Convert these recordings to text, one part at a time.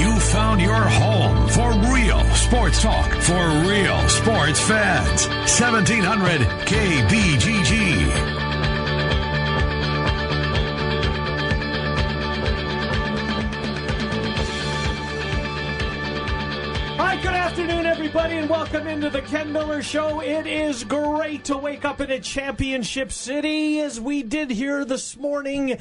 You found your home for real sports talk for real sports fans. 1700 KBGG. Afternoon, everybody, and welcome into the Ken Miller Show. It is great to wake up in a championship city, as we did here this morning.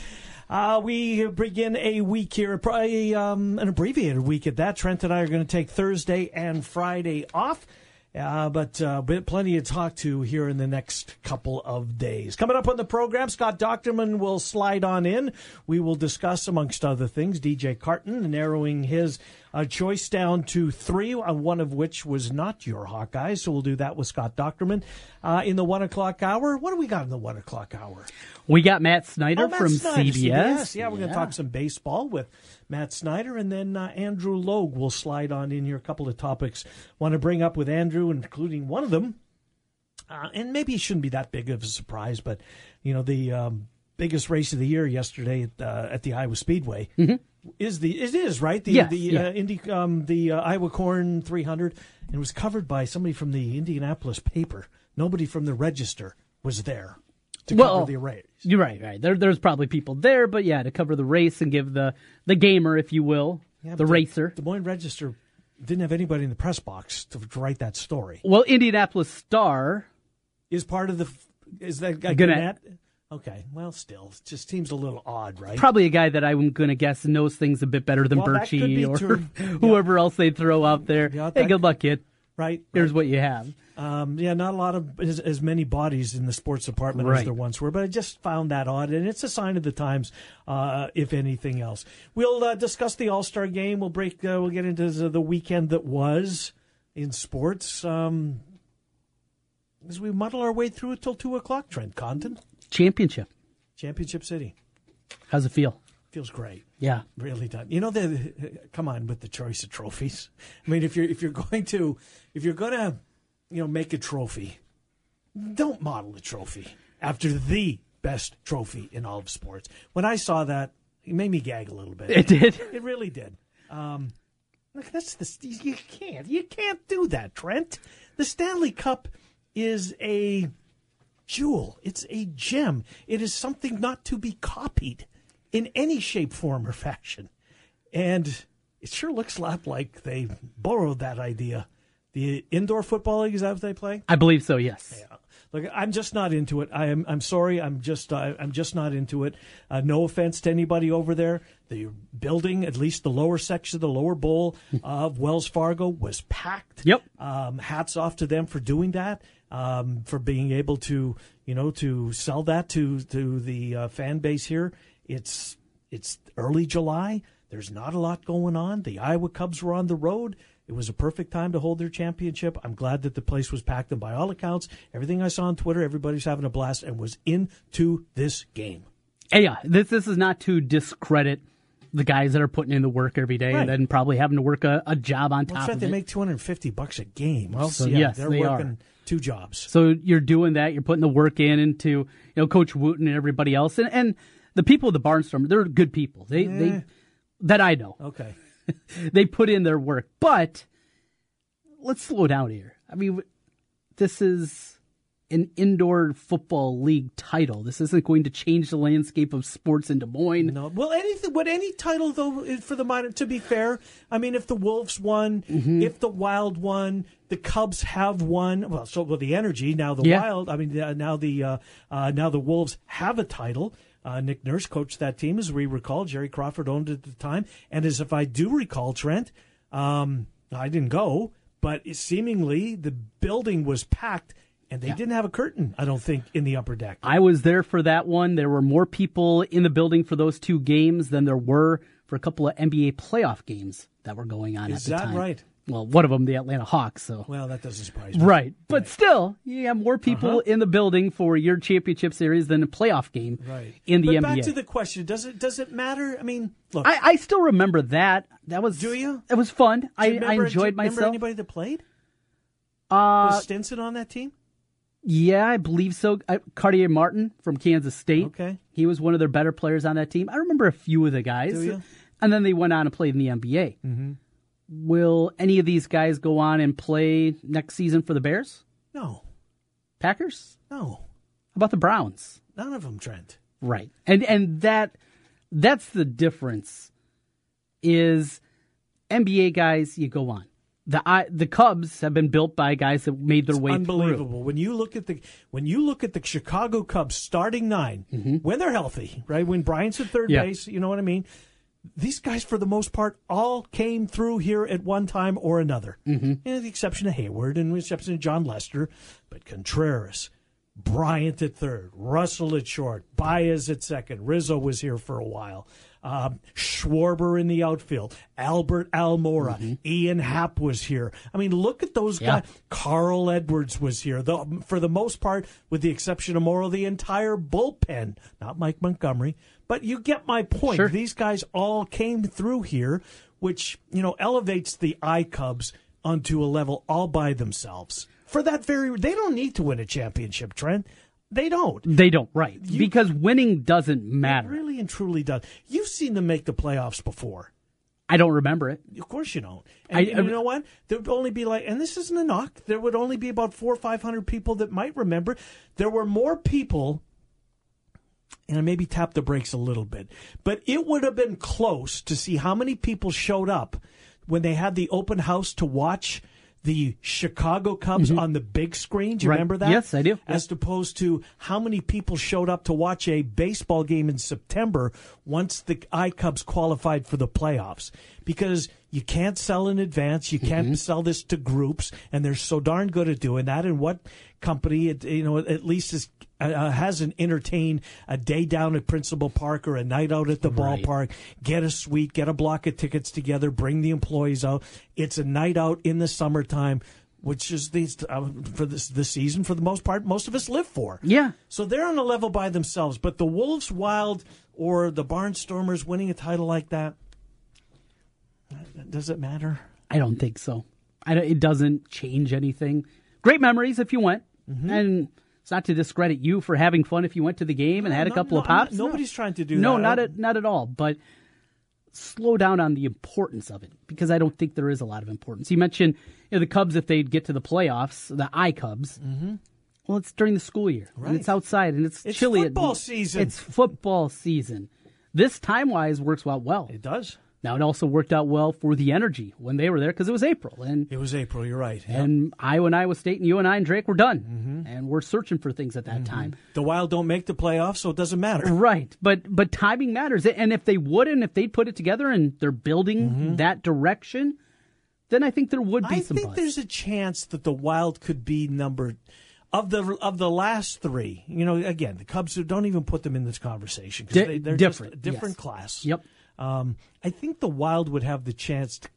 Uh, we begin a week here, probably um, an abbreviated week at that. Trent and I are going to take Thursday and Friday off. Uh, but uh, plenty to talk to here in the next couple of days. Coming up on the program, Scott Dochterman will slide on in. We will discuss, amongst other things, DJ Carton narrowing his uh, choice down to three, uh, one of which was not your Hawkeyes. So we'll do that with Scott Dochterman uh, in the one o'clock hour. What do we got in the one o'clock hour? We got Matt Snyder Oh, Matt from Snyder, CBS. Yeah, we're going to talk some baseball with Matt Snyder, and then uh, Andrew Logue will slide on in here. A couple of topics want to bring up with Andrew, including one of them, uh, and maybe it shouldn't be that big of a surprise, but you know the um, biggest race of the year yesterday at, uh, at the Iowa Speedway is the it is right the Yes, the yeah. uh, Indy um, the uh, Iowa Corn 300 and it was covered by somebody from the Indianapolis paper. Nobody from the Register was there to Well, cover the race. You're right, right. There, there's probably people there, but yeah, to cover the race and give the the gamer, if you will, Yeah, the but racer. Des Moines Register didn't have anybody in the press box to, to write that story. Well, Indianapolis Star. Is part of the is that guy Gannett. Gannett? Okay, well, still, it just seems a little odd, right? Probably a guy that I'm going to guess knows things a bit better than Well, Birchie or whoever else they throw out there. Yeah, hey, good luck, kid. right. Here's what you have. Um, yeah, not a lot of as, as many bodies in the sports department as there once were, but I just found that odd, and it's a sign of the times, uh, if anything else. We'll uh, discuss the All Star game. We'll break. Uh, we'll get into the, the weekend that was in sports. Um, as we muddle our way through it till two o'clock. Trent Condon, Championship. Championship City, How's it feel? feels great. Yeah. Really done. You know the come on with the choice of trophies. I mean, if you're if you're going to if you're going to you know make a trophy, don't model the trophy after the best trophy in all of sports. When I saw that, it made me gag a little bit. It did. It really did. Um, look, that's the you can't you can't do that, Trent. The Stanley Cup is a jewel. It's a gem. It is something not to be copied in any shape, form, or fashion. And it sure looks a lot like they borrowed that idea. The indoor football league is that what they play? I believe so. Yes. Look, I'm just not into it. I am. I'm sorry. I'm just. Uh, I'm just not into it. Uh, no offense to anybody over there. The building, at least the lower section, the lower bowl of Wells Fargo, was packed. Yep. Um, hats off to them for doing that. Um, for being able to, you know, to sell that to to the uh, fan base here. It's it's early July. There's not a lot going on. The Iowa Cubs were on the road. It was a perfect time to hold their championship. I'm glad that the place was packed, and by all accounts, everything I saw on Twitter, everybody's having a blast and was into this game. Hey, yeah, this this is not to discredit the guys that are putting in the work every day Right. and then probably having to work a, a job on Well, top Trent, of they it. make 250 bucks a game. Well, So, yeah, yes, they're they are. working two jobs. So you're doing that. You're putting the work in into you know Coach Wooten and everybody else, and and the people at the Barnstormer. They're good people. They they eh. that I know. Okay. They put in their work, but let's slow down here. I mean, this is an indoor football league title. This isn't going to change the landscape of sports in Des Moines. No, well, anything, would any title though for the minor? To be fair, I mean, if the Wolves won, Mm-hmm. if the Wild won, the Cubs have won. Well, so well, the Energy now the Yeah. Wild. I mean, now the uh, uh, now the Wolves have a title. Uh, Nick Nurse coached that team, as we recall. Jerry Crawford owned it at the time, and as if I do recall, Trent, um, I didn't go, but seemingly the building was packed and they didn't have a curtain. I don't think in the upper deck. I was there for that one. There were more people in the building for those two games than there were for a couple of NBA playoff games that were going on Is at the that time. right? Well, one of them, the Atlanta Hawks. So Well, that doesn't surprise me. right, but still, you have more people Uh-huh. in the building for your championship series than a playoff game Right. in the but NBA. back to the question: Does it does it matter? I mean, look. I, I still remember that. That was Do you? It was fun. I, you I remember- do you enjoyed remember myself. Anybody that played? Uh, Was Stinson on that team? yeah, I believe so. I, Cartier Martin from Kansas State. Okay. he was one of their better players on that team. I remember a few of the guys. Do you? And then they went on and played in the NBA. Mm-hmm. Will any of these guys go on and play next season for the Bears? No, Packers? no, How about the Browns? none of them. Trent. Right. And and that that's the difference is NBA guys you go on. The I, the Cubs have been built by guys that made their way through. Unbelievable. When you look at the when you look at the Chicago Cubs starting 9 when they're healthy, right? When Bryant's at third Mm-hmm. Yeah. base, you know what I mean. These guys, for the most part, all came through here at one time or another. Mm-hmm. the exception of Heyward and the exception of Jon Lester, but Contreras, Bryant at third, Russell at short, Baez at second. Rizzo was here for a while. Um, Schwarber in the outfield, Albert Almora, Ian Happ was here. I mean, look at those Yeah. guys. Carl Edwards was here. The, for the most part, with the exception of Morrow, the entire bullpen, not Mike Montgomery, but you get my point. Sure. These guys all came through here, which, you know, elevates the I Cubs onto a level all by themselves. For that very, they don't need to win a championship, Trent. They don't. They don't, right? because winning doesn't It matter. really and truly does. You've seen them make the playoffs before. I don't remember it. Of course you don't. And, I- and you know what? There would only be like, and this isn't a knock. There would only be about four or five hundred people that might remember. There were more people, and maybe tap the brakes a little bit, but it would have been close to see how many people showed up when they had the open house to watch the Chicago Cubs on the big screen. Do you Mm-hmm. Right. remember that? Yes, I do. As opposed to how many people showed up to watch a baseball game in September once the I Cubs qualified for the playoffs. Because you can't sell in advance, you can't Mm-hmm. sell this to groups, and they're so darn good at doing that. And what company, it, you know, at least is uh, hasn't entertained a day down at Principal Park or a night out at the Right. ballpark. Get a suite, get a block of tickets together, bring the employees out. It's a night out in the summertime, which is the uh, for this the season for the most part. Most of us live for. Yeah. So they're on a level by themselves. But the Wolves, Wild, or the Barnstormers winning a title like that, does it matter? I don't think so. I don't, it doesn't change anything. Great memories if you went, Mm-hmm. and it's not to discredit you for having fun if you went to the game and had a No, couple no, of pops. Not- nobody's trying to do no, that. not at not at all. But slow down on the importance of it because I don't think there is a lot of importance. You mentioned you know, the Cubs if they'd get to the playoffs, the I Cubs. Mm-hmm. Well, it's during the school year Right. and it's outside and it's, It's chilly. at- It's football season. It's football season. This time wise works out well. It does. Now it also worked out well for the energy when they were there because it was April and It was April. You're right. Yeah. and Iowa and Iowa State and you and I and Drake were done, Mm-hmm. and we're searching for things at that time. the Wild don't make the playoffs, so it doesn't matter. Right, but but timing matters, and if they would, and if they'd put it together, and they're building that direction, then I think there would be Mm-hmm. I think buzz. there's a chance that the Wild could be number of the of the last three. You know, again, the Cubs don't even put them in this conversation because Di- they, they're different, just different yes. class. Yep. Um, I think the Wild would have the chance to.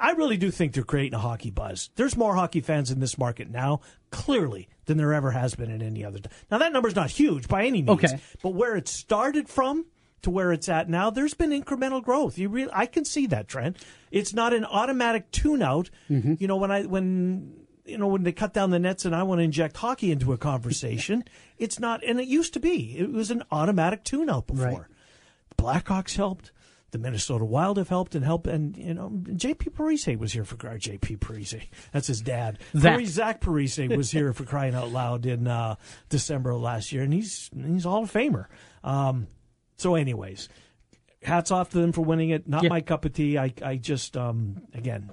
I really do think they're creating a hockey buzz. There's more hockey fans in this market now, clearly, than there ever has been in any other. Now that number's not huge by any means, Okay. but where it started from to where it's at now, there's been incremental growth. You really, I can see that trend. It's not an automatic tune-out. Mm-hmm. You know, when I when you know when they cut down the nets and I want to inject hockey into a conversation, it's not, and it used to be. It was an automatic tune-out before. Right. The Blackhawks helped. The Minnesota Wild have helped and helped, and you know J.P. Parise was here for uh, J.P. Parise. That's his dad. Zach. Parise- Zach Parise was here for crying out loud in uh, December of last year, and he's he's Hall of Famer. Um, so, anyways, hats off to them for winning it. Not Yeah. my cup of tea. I I just um, again,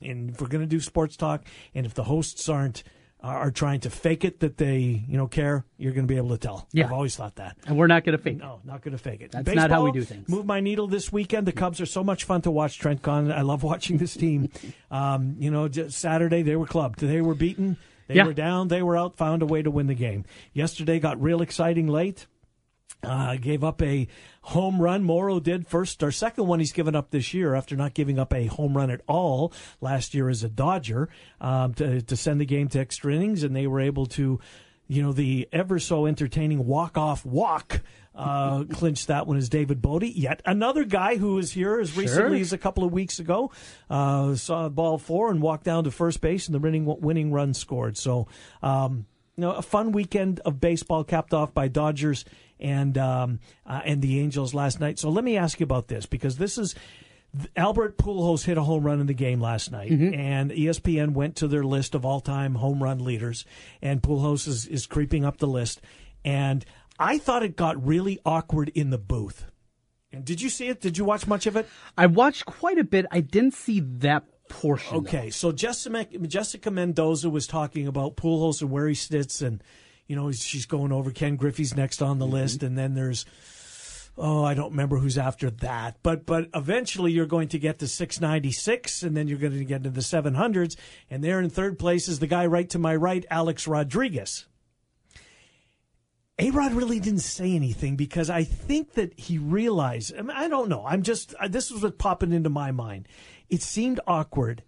and if we're gonna do sports talk, and if the hosts aren't are trying to fake it that they you know care, you're gonna be able to tell. Yeah. I've always thought that. and we're not going to fake. it. No, not going to fake it. That's not how we do things. Move my needle this weekend. The Cubs are so much fun to watch. Trent Con, I love watching this team. Um, you know, just Saturday they were clubbed. They were beaten. They Yeah. were down, they were out, found a way to win the game. Yesterday got real exciting late. Uh, gave up a home run. Morrow did first or second one he's given up this year after not giving up a home run at all last year as a Dodger um, to, to send the game to extra innings, and they were able to, you know, the ever so entertaining walk off walk. Uh, clinched that one as David Bote. Yet another guy who was here as recently as a couple of weeks ago uh, saw ball four and walked down to first base, and the winning winning run scored. So, um, you know, a fun weekend of baseball capped off by Dodgers and um, uh, and the Angels last night. So let me ask you about this because this is Albert Pujols hit a home run in the game last night, and E ESPN went to their list of all-time home run leaders, and Pujols is, is creeping up the list, and I thought it got really awkward in the booth. And did you see it? Did you watch much of it? I watched quite a bit. I didn't see that portion. though. Okay, so Jessica, Jessica Mendoza was talking about Pujols and where he sits, and you know she's going over Ken Griffey's next on the mm-hmm. list, and then there's oh I don't remember who's after that, but but eventually you're going to get to 696, and then you're going to get to the 700s, and there in third place is the guy right to my right, Alex Rodriguez. A Rod really didn't say anything because I think that he realized. I, mean, I don't know. I'm just this was what popping into my mind. It seemed awkward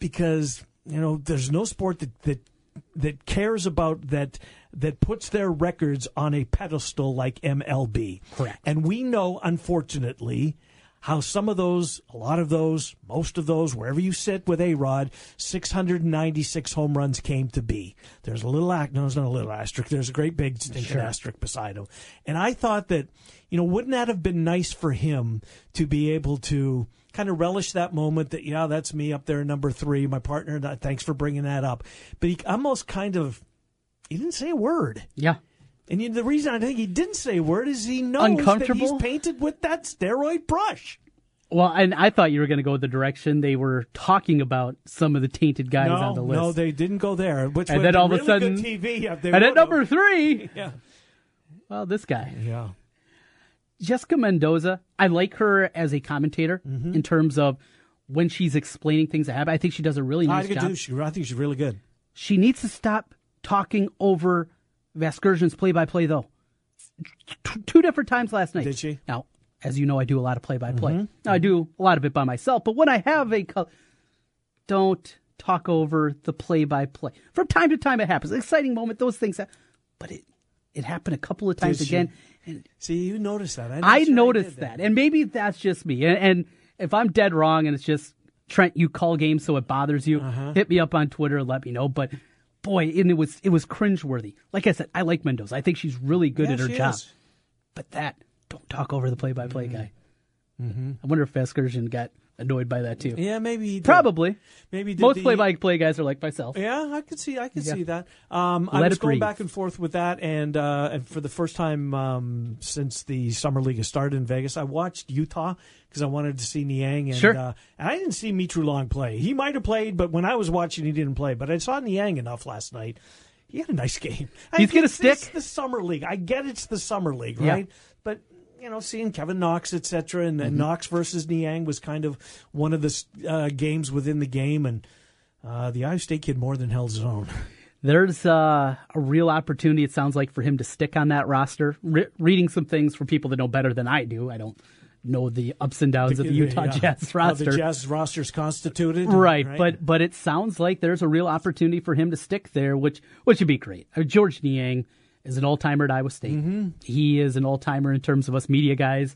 because you know there's no sport that that that cares about that that puts their records on a pedestal like MLB. Correct. And we know, unfortunately, how some of those, a lot of those, most of those, wherever you sit with A Rod, 696 home runs came to be. There's a little act, no, there's not a little asterisk. There's a great big stinking asterisk beside him. And I thought that, you know, wouldn't that have been nice for him to be able to kind of relish that moment that, yeah, that's me up there, number three, my partner. Thanks for bringing that up. But he almost kind of, he didn't say a word. Yeah. And you- the reason I think he didn't say a word is he knows that he's painted with that steroid brush. Well, and I thought you were going to go the direction they were talking about some of the tainted guys no, on the list. no, they didn't go there. Which And then all of a sudden- TV. and at number three, yeah, well, this guy, yeah, Jessica Mendoza. I like her as a commentator Mm-hmm. in terms of when she's explaining things that happen. I think she does a really nice think, job. She, I think she's really good. She needs to stop talking over Vasgersian's play-by-play, though. T- two different times last night. Did she? Now, as you know, I do a lot of play-by-play. Now, I do a lot of it by myself, but when I have a, co- don't talk over the play-by-play. From time to time, it happens. Exciting moment, those things. ha- But it it happened a couple of times Did she? And See, you noticed that. I'm I sure noticed did that. and maybe that's just me. And, and if I'm dead wrong, and it's just Trent, you call games so it bothers you, Uh-huh. hit me up on Twitter, let me know. But boy, and it was it was cringeworthy. Like I said, I like Mendoza. I think she's really good Yeah, at her job. is. But that don't talk over the play-by-play Mm-hmm. guy. I wonder if Vasgersian got annoyed by that too. Yeah, maybe he did. Probably. Maybe did Most play-by-play guys are like myself. Yeah, I could see. I could Yeah. see that. Um, I was going breathe. back and forth with that, and uh, and for the first time um, since the summer league has started in Vegas, I watched Utah because I wanted to see Niang, and Sure. uh, and I didn't see Mitrou-Long play. He might have played, but when I was watching, he didn't play. But I saw Niang enough last night. He had a nice game. He's gonna it's- it's stick. the summer league. I get it's the summer league, Yeah. right? But you know, seeing Kevin Knox, etc., and, Mm-hmm. and Knox versus Niang was kind of one of the uh, games within the game, and uh, the Iowa State kid more than held his own. There's uh, a real opportunity, it sounds like, for him to stick on that roster. Re- reading some things for people that know better than I do. I don't know the ups and downs of the Utah Yeah. Jazz How roster. the Jazz roster's constituted, Right, but but it sounds like there's a real opportunity for him to stick there, which which would be great. Uh, Georges Niang is an all timer at Iowa State. Mm-hmm. He is an all timer in terms of us media guys.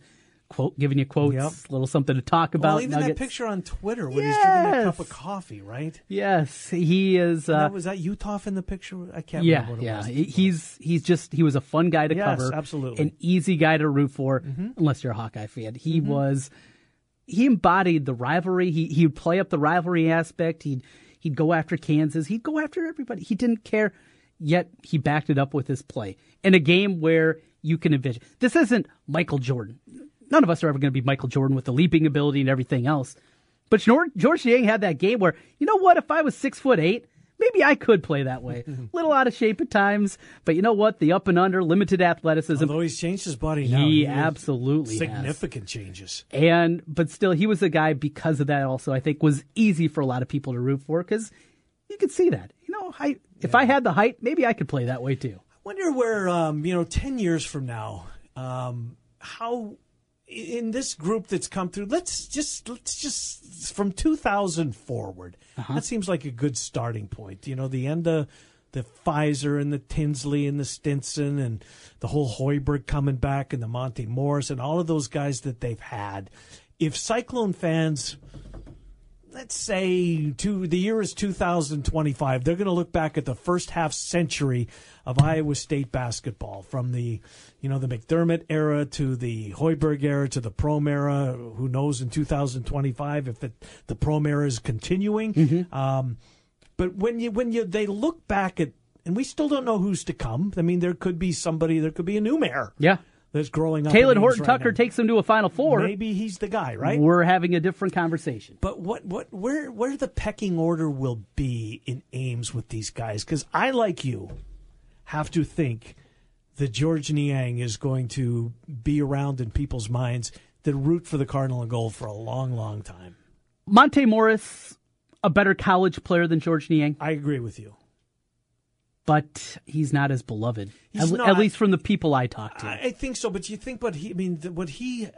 Quote, giving you quotes, Yep. little something to talk about. well, even nuggets. that picture on Twitter when he's drinking that cup of coffee, right? Yes, he is. Uh, That was that Utah in the picture? I can't yeah, remember what it yeah. was. He- He's he's just he was a fun guy to Yes, cover. absolutely. an easy guy to root for, Mm-hmm. unless you're a Hawkeye fan. He was he embodied the rivalry. He he would play up the rivalry aspect. He'd he'd go after Kansas. He'd go after everybody. He didn't care. Yet he backed it up with his play in a game where you can envision this isn't Michael Jordan. None of us are ever going to be Michael Jordan with the leaping ability and everything else. But George, Niang had that game where you know what? If I was six foot eight, maybe I could play that way. A little out of shape at times, but you know what? The up and under, limited athleticism. Although he's changed his body now, he has absolutely has. significant changes. And but still, he was a guy because of that. Also, I think was easy for a lot of people to root for because you could see that. You know, I, if I had the height, maybe I could play that way too. I wonder where um, you know 10 years from now um, how in this group that's come through let's just let's just from 2000 forward that seems like a good starting point you know the end of the Fizer and the Tinsley and the Stinson and the whole Hoiberg coming back and the Monte Morris and all of those guys that they've had if Cyclone fans let's say to the year is 2025 they're going to look back at the first half century of Iowa State basketball from the you know the McDermott era to the Hoiberg era to the Prohm era. Who knows in 2025 if it, the Prohm era is continuing. Um, but when you when you they look back at and we still don't know who's to come. I mean there could be somebody there could be a new mayor. Yeah. That's growing up Talen Horton right Tucker now. takes them to a Final Four. maybe he's the guy right We're having a different conversation. but what what where where the pecking order will be in Ames with these guys? Because I, like you, have to think that Georges Niang is going to be around in people's minds that root for the Cardinal and Gold for a long, long time. Monte Morris, a better college player than Georges Niang, I agree with you. But he's not as beloved. At, not. at least from the people I talk to. I, think so, but you think what he? I mean, what he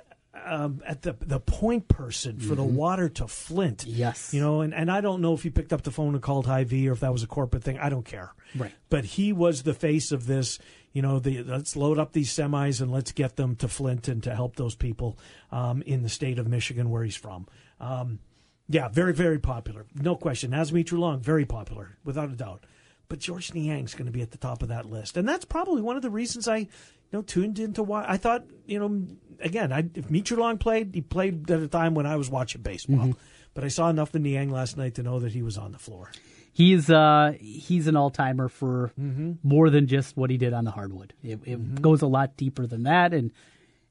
um, at the the point person for the water to Flint. Mm-hmm. Yes. you know, and, and I don't know if he picked up the phone and called Hy-Vee or if that was a corporate thing. I don't care. Right. But he was the face of this. You know, the let's load up these semis and let's get them to Flint and to help those people um, in the state of Michigan where he's from. Um, yeah, very very popular, no question. Naz Mitrou-Long, very popular without a doubt. But Georges Niang's going to be at the top of that list, and that's probably one of the reasons I, you know, tuned into why I thought, you know, again, I, if Mitrou-Long played, he played at a time when I was watching baseball. But I saw enough of Niang last night to know that he was on the floor. He's uh he's an all timer for Mm-hmm. more than just what he did on the hardwood. It, it goes a lot deeper than that, and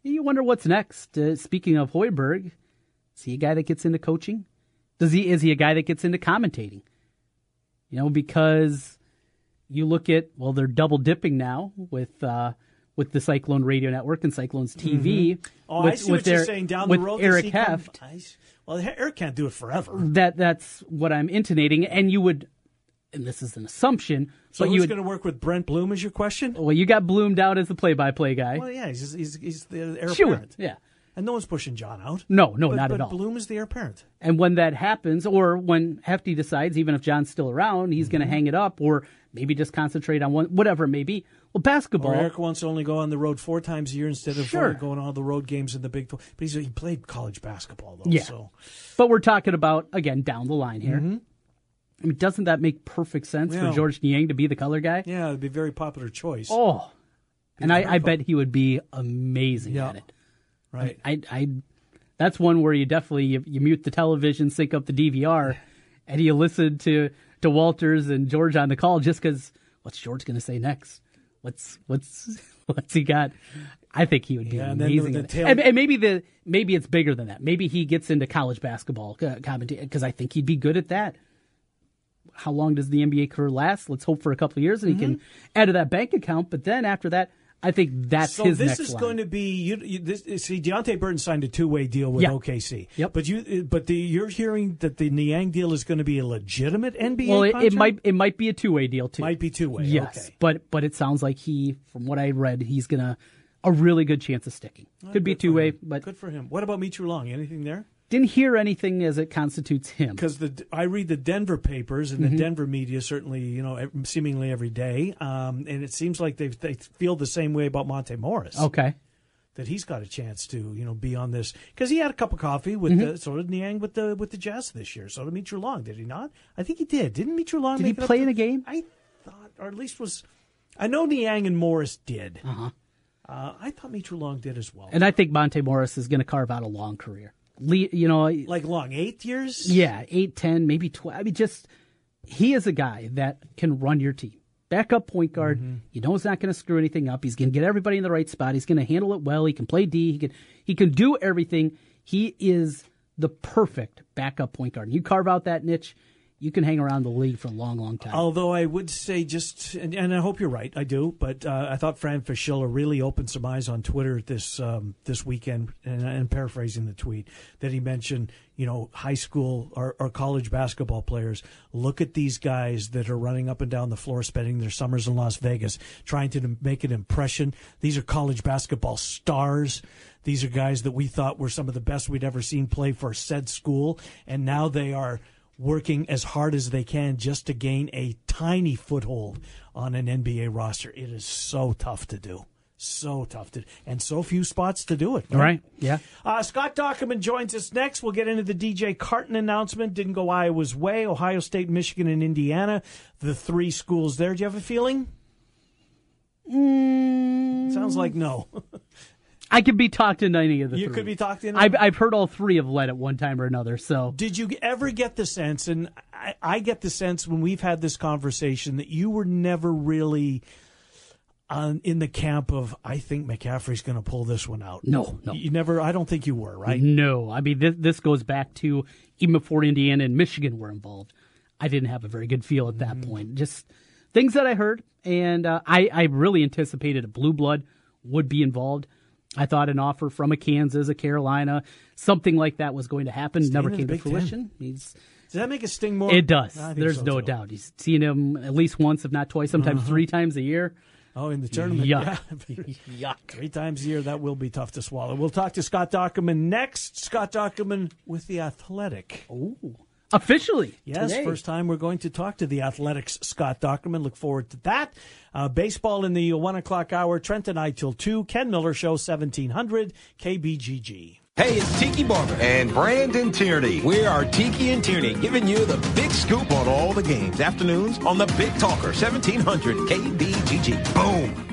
you wonder what's next. Uh, speaking of Hoiberg, is he a guy that gets into coaching? Does he is he a guy that gets into commentating? You know, because you look at well, they're double dipping now with uh, with the Cyclone Radio Network and Cyclones TV. Oh, with, I see with what you're saying. Down the road, Eric come- Heft. Well, Eric can't do it forever. That that's what I'm intonating, and you would, and this is an assumption, So but who's going to work with Brent Blum? Is your question? Well, you got bloomed out as the play-by-play guy. Well, yeah, he's he's, he's the heir sure, apparent, yeah. and no one's pushing John out. No, no, but, not but at all. Bloom is the heir apparent. And when that happens, or when Hefty decides, even if John's still around, he's going to Mm-hmm. hang it up, or maybe just concentrate on one, whatever it may be. Well, basketball. Or Eric wants to only go on the road four times a year instead of Sure. going all the road games in the Big Twelve. But he's, he played college basketball though. Yeah. So But we're talking about again down the line here. Mm-hmm. I mean, doesn't that make perfect sense Yeah. for Georges Niang to be the color guy? yeah, it'd be a very popular choice. Oh, and I, I bet he would be amazing Yeah. at it. right. I, I, that's one where you definitely you, you mute the television, sync up the DVR, and you listen to to Walters and George on the call just because what's George going to say next? What's what's what's he got? I think he would be Yeah, and the- amazing. the tail- and, and maybe the maybe it's bigger than that. Maybe he gets into college basketball uh, commentating because I think he'd be good at that. How long does the NBA career last? Let's hope for a couple of years, and he can add to that bank account. But then after that, I think that's so his this is line. going to be you, you this, see Deonte Burton signed a two way deal with Yeah. OKC. Yep. But you but the, you're hearing that the Niang deal is going to be a legitimate NBA. well, it, it might it might be a two way deal too. might be two way. Yes, Okay. but but it sounds like he, from what I read, he's gonna a really good chance of sticking. Could be two way, but good for him. What about Mitrou-Long? Anything there? Didn't hear anything as it constitutes him. because the I read the Denver papers and Mm-hmm. the Denver media certainly you know seemingly every day, um, and it seems like they they feel the same way about Monte Morris Okay, that he's got a chance to you know be on this because he had a cup of coffee with Mm-hmm. the so did Niang with the with the Jazz this year. So did Mitchell Long, did he not? I think he did. Didn't Mitchell Long? Did he play in a game? I thought, or at least was. I know Niang and Morris did. Uh-huh. I thought Mitchell Long did as well. and I think Monte Morris is going to carve out a long career. Le- you know, like long eight years. yeah, eight, ten, maybe twelve. I mean, just he is a guy that can run your team. Backup point guard. Mm-hmm. You know he's not going to screw anything up. He's going to get everybody in the right spot. He's going to handle it well. He can play D. He can he can do everything. He is the perfect backup point guard. You carve out that niche, you can hang around the league for a long, long time. Although I would say just, and, and I hope you're right, I do, but uh, I thought Fran Fraschilla really opened some eyes on Twitter this um, this weekend, and, and paraphrasing the tweet that he mentioned, you know, high school or, or college basketball players. Look at these guys that are running up and down the floor, spending their summers in Las Vegas, trying to make an impression. These are college basketball stars. These are guys that we thought were some of the best we'd ever seen play for said school, and now they are working as hard as they can just to gain a tiny foothold on an NBA roster. It is so tough to do. So tough to, and so few spots to do it. Right? right. Yeah. Uh, Scott Dochterman joins us next. We'll get into the DJ Carton announcement. Didn't go Iowa's way. Ohio State, Michigan, and Indiana, the three schools there. Do you have a feeling? Mm. Sounds like no. I could be talked into any of the you three. could be talked into. I've, I've heard all three of led at one time or another. So, did you ever get the sense, and I, I get the sense when we've had this conversation that you were never really on, in the camp of I think McCaffery's going to pull this one out. No, no, you never. I don't think you were right. No, I mean this, this goes back to even before Indiana and Michigan were involved. I didn't have a very good feel at that mm. point. Just things that I heard, and uh, I I really anticipated a blue blood would be involved. I thought an offer from a Kansas, a Carolina, something like that was going to happen. Never came to fruition. He's does that make it sting more? It does. There's so no too. doubt. He's seen him at least once, if not twice, sometimes uh-huh. three times a year. Oh, in the tournament. Yuck. Yeah. Yuck. Three times a year, that will be tough to swallow. We'll talk to Scott Dochterman next. Scott Dochterman with The Athletic. Ooh. Officially. Yes, today. first time we're going to talk to the Athletics Scott Dochterman. Look forward to that. Uh, baseball in the one o'clock hour. Trent and I till two. Ken Miller Show, 1700 KBGG. Hey, it's Tiki Barber. And Brandon Tierney. We are Tiki and Tierney, giving you the big scoop on all the games. Afternoons on the Big Talker, 1700 KBGG. Boom.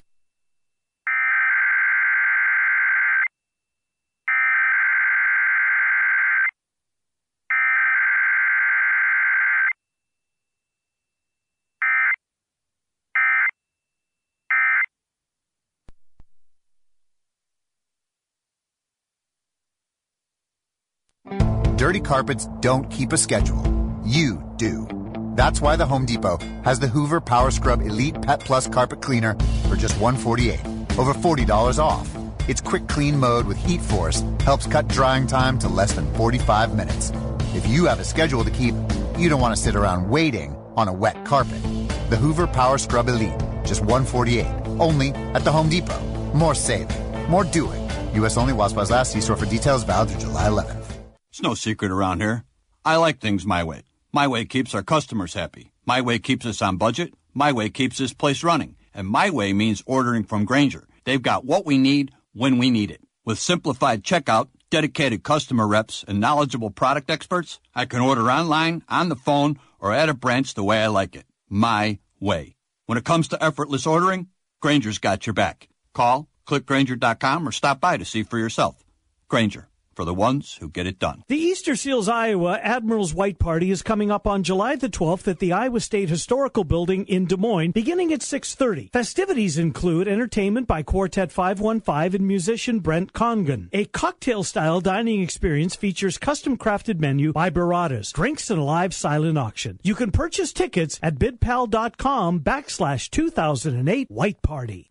Dirty carpets don't keep a schedule. You do. That's why the Home Depot has the Hoover Power Scrub Elite Pet Plus Carpet Cleaner for just 148, over $40 off. Its quick clean mode with heat force helps cut drying time to less than 45 minutes. If you have a schedule to keep, you don't want to sit around waiting on a wet carpet. The Hoover Power Scrub Elite, just 148, only at the Home Depot. More saving, more doing. U.S. only supplies last. See store for details. Valid through July 11th. It's no secret around here. I like things my way. My way keeps our customers happy. My way keeps us on budget. My way keeps this place running. And my way means ordering from Grainger. They've got what we need when we need it. With simplified checkout, dedicated customer reps, and knowledgeable product experts, I can order online, on the phone, or at a branch the way I like it. My way. When it comes to effortless ordering, Grainger's got your back. Call, clickgrainger.com, or stop by to see for yourself. Grainger for the ones who get it done. The Easter Seals Iowa Admiral's White Party is coming up on July the 12th at the Iowa State Historical Building in Des Moines, beginning at 6:30. Festivities include entertainment by Quartet 515 and musician Brent Congan. A cocktail-style dining experience features custom-crafted menu by Baradas, drinks and a live silent auction. You can purchase tickets at bidpal.com backslash 2008 White Party.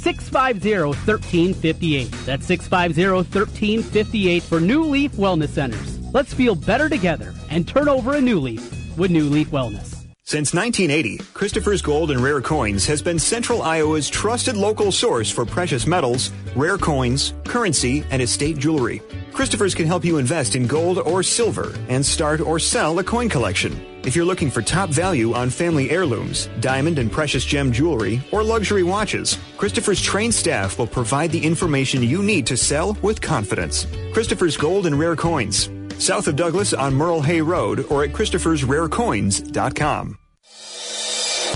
650-1358. That's 650-1358 for New Leaf Wellness Centers. Let's feel better together and turn over a new leaf with New Leaf Wellness. Since 1980, Christopher's Gold and Rare Coins has been Central Iowa's trusted local source for precious metals, rare coins, currency, and estate jewelry. Christopher's can help you invest in gold or silver and start or sell a coin collection. If you're looking for top value on family heirlooms, diamond and precious gem jewelry, or luxury watches, Christopher's trained staff will provide the information you need to sell with confidence. Christopher's Gold and Rare Coins, south of Douglas on Merle Hay Road or at christophersrarecoins.com.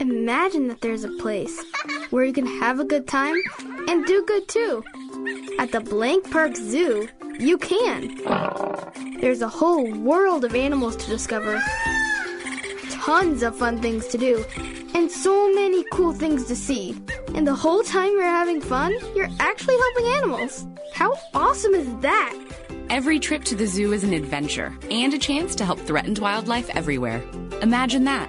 Imagine that there's a place where you can have a good time and do good too. At the Blank Park Zoo, you can. There's a whole world of animals to discover, tons of fun things to do, and so many cool things to see. And the whole time you're having fun, you're actually helping animals. How awesome is that? Every trip to the zoo is an adventure and a chance to help threatened wildlife everywhere. Imagine that.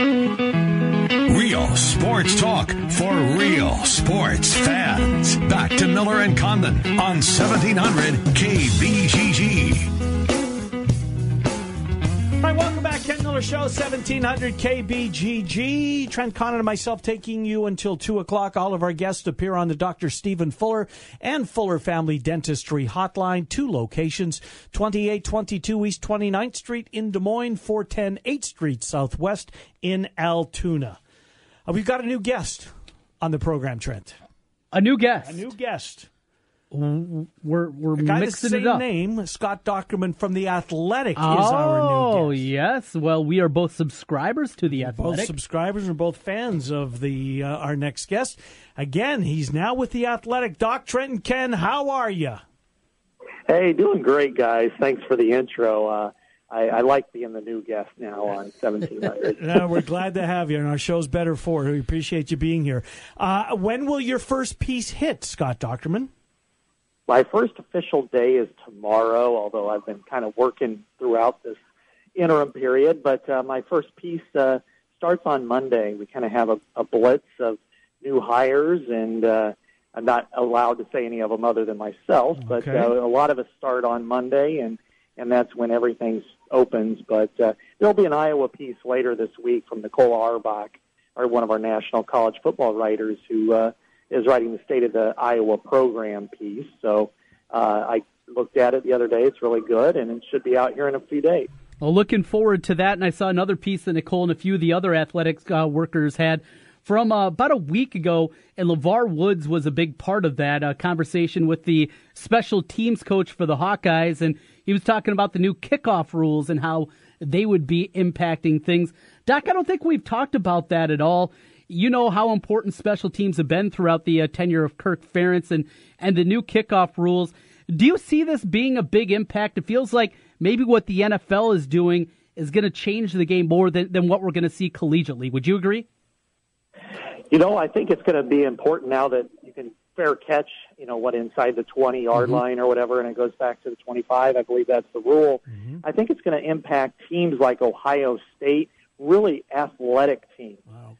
Real sports talk for real sports fans. Back to Miller and Condon on 1700 KBGG. All right, welcome back. Ken Miller Show, 1700 KBGG. Trent Condon and myself taking you until 2 o'clock. All of our guests appear on the Dr. Stephen Fuller and Fuller Family Dentistry Hotline. Two locations, 2822 East 29th Street in Des Moines, 410 8th Street Southwest in Altoona. Uh, we've got a new guest on the program, Trent. A new guest. A new guest. We're we're A guy mixing the it same up. name, Scott Dochterman from The Athletic oh, is our new guest. yes. Well, we are both subscribers to the Athletic. both subscribers and both fans of the uh, our next guest. Again, he's now with the Athletic. Doc Trenton Ken, how are you? Hey, doing great, guys. Thanks for the intro. Uh, I, I like being the new guest now on 1700. no, we're glad to have you, and our show's better for it. We appreciate you being here. Uh, when will your first piece hit, Scott Dochterman? My first official day is tomorrow, although I've been kind of working throughout this interim period. But uh, my first piece uh, starts on Monday. We kind of have a, a blitz of new hires, and uh, I'm not allowed to say any of them other than myself. But Okay. uh, a lot of us start on Monday, and and that's when everything opens. But uh, there'll be an Iowa piece later this week from Nicole Auerbach, or one of our national college football writers, who uh, is writing the State of the Iowa program piece. So uh, I looked at it the other day. It's really good, and it should be out here in a few days. Well, looking forward to that. And I saw another piece that Nicole and a few of the other athletics uh, workers had from uh, about a week ago. And LeVar Woods was a big part of that uh, conversation with the special teams coach for the Hawkeyes. And he was talking about the new kickoff rules and how they would be impacting things. Doc, I don't think we've talked about that at all. You know how important special teams have been throughout the uh, tenure of Kirk Ferentz and, and the new kickoff rules. Do you see this being a big impact? It feels like maybe what the NFL is doing is going to change the game more than, than what we're going to see collegiately. Would you agree? You know, I think it's going to be important now that you can fair catch, you know, what inside the 20 yard Mm-hmm. line or whatever, and it goes back to the 25. I believe that's the rule. Mm-hmm. I think it's going to impact teams like Ohio State, really athletic teams.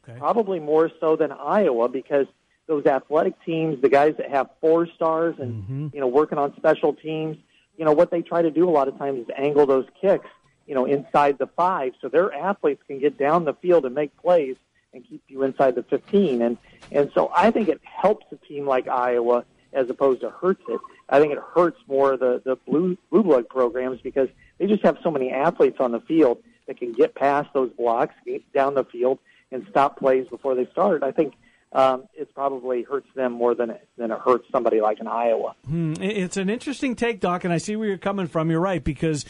Okay. Probably more so than Iowa because those athletic teams, the guys that have four stars and, Mm-hmm. you know, working on special teams, you know, what they try to do a lot of times is angle those kicks, you know, inside the five so their athletes can get down the field and make plays and keep you inside the 15. And, and so I think it helps a team like Iowa as opposed to hurts it. I think it hurts more the, the blue, blue blood programs because they just have so many athletes on the field that can get past those blocks, get down the field, and stop plays before they start, I think um, it probably hurts them more than it, than it hurts somebody like an Iowa. Hmm. It's an interesting take, Doc, and I see where you're coming from. You're right because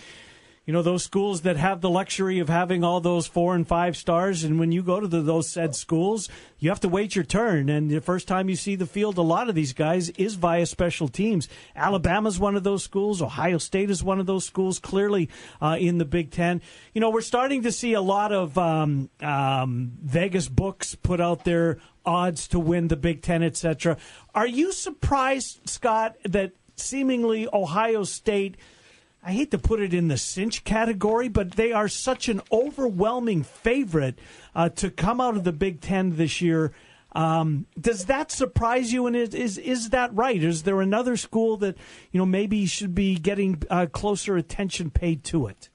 you know those schools that have the luxury of having all those four and five stars and when you go to the, those said schools you have to wait your turn. And the first time you see the field a lot of these guys is via special teams. Alabama's one of those schools. Ohio state is one of those schools clearly uh, in the big ten. You know we're starting to see a lot of um, um, vegas books put out their odds to win the big ten etc are you surprised scott that seemingly ohio state I hate to put it in the cinch category, but they are such an overwhelming favorite uh, to come out of the Big Ten this year. Um, does that surprise you? And is, is is that right? Is there another school that you know maybe should be getting uh, closer attention paid to it?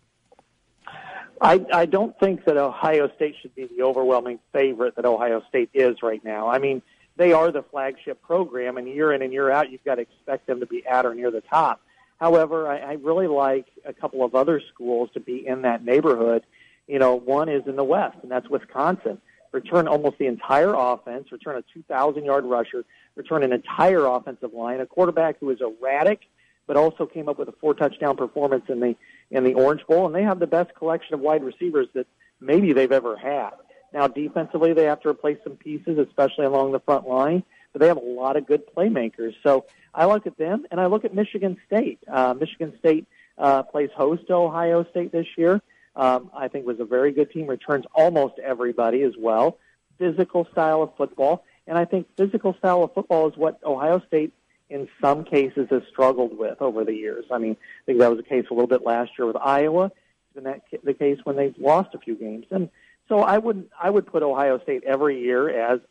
I, I don't think that Ohio State should be the overwhelming favorite that Ohio State is right now. I mean, they are the flagship program, and year in and year out, you've got to expect them to be at or near the top. However, I, I really like a couple of other schools to be in that neighborhood. You know, one is in the West, and that's Wisconsin. Return almost the entire offense, return a 2,000 yard rusher, return an entire offensive line, a quarterback who is erratic, but also came up with a four touchdown performance in the in the Orange Bowl, and they have the best collection of wide receivers that maybe they've ever had. Now, defensively, they have to replace some pieces, especially along the front line, but they have a lot of good playmakers. So I look at them, and I look at Michigan State. Uh, Michigan State uh, plays host to Ohio State this year. Um, I think was a very good team. Returns almost everybody as well. Physical style of football, and I think physical style of football is what Ohio State, in some cases, has struggled with over the years. I mean, I think that was the case a little bit last year with Iowa. It's been that the case when they've lost a few games, and so I would I would put Ohio State every year as, as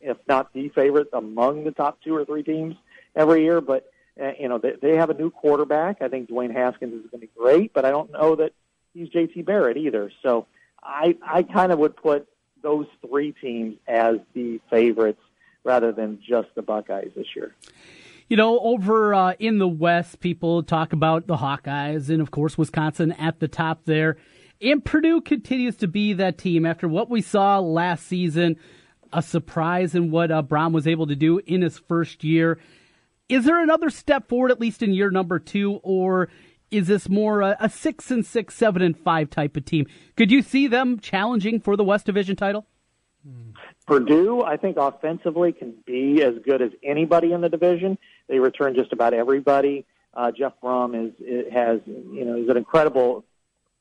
if not the favorite among the top two or three teams every year. But uh, you know, they, they have a new quarterback. I think Dwayne Haskins is going to be great, but I don't know that he's JT Barrett either. So I I kind of would put those three teams as the favorites rather than just the Buckeyes this year. You know, over uh, in the West, people talk about the Hawkeyes and, of course, Wisconsin at the top there. And Purdue continues to be that team after what we saw last season. A surprise in what uh, Brohm was able to do in his first year. Is there another step forward, at least in year number two, or is this more a, a, six and six, seven and five type of team? Could you see them challenging for the West Division title? Purdue, I think offensively can be as good as anybody in the division. They return just about everybody. Uh, Jeff Brohm is has you know is an incredible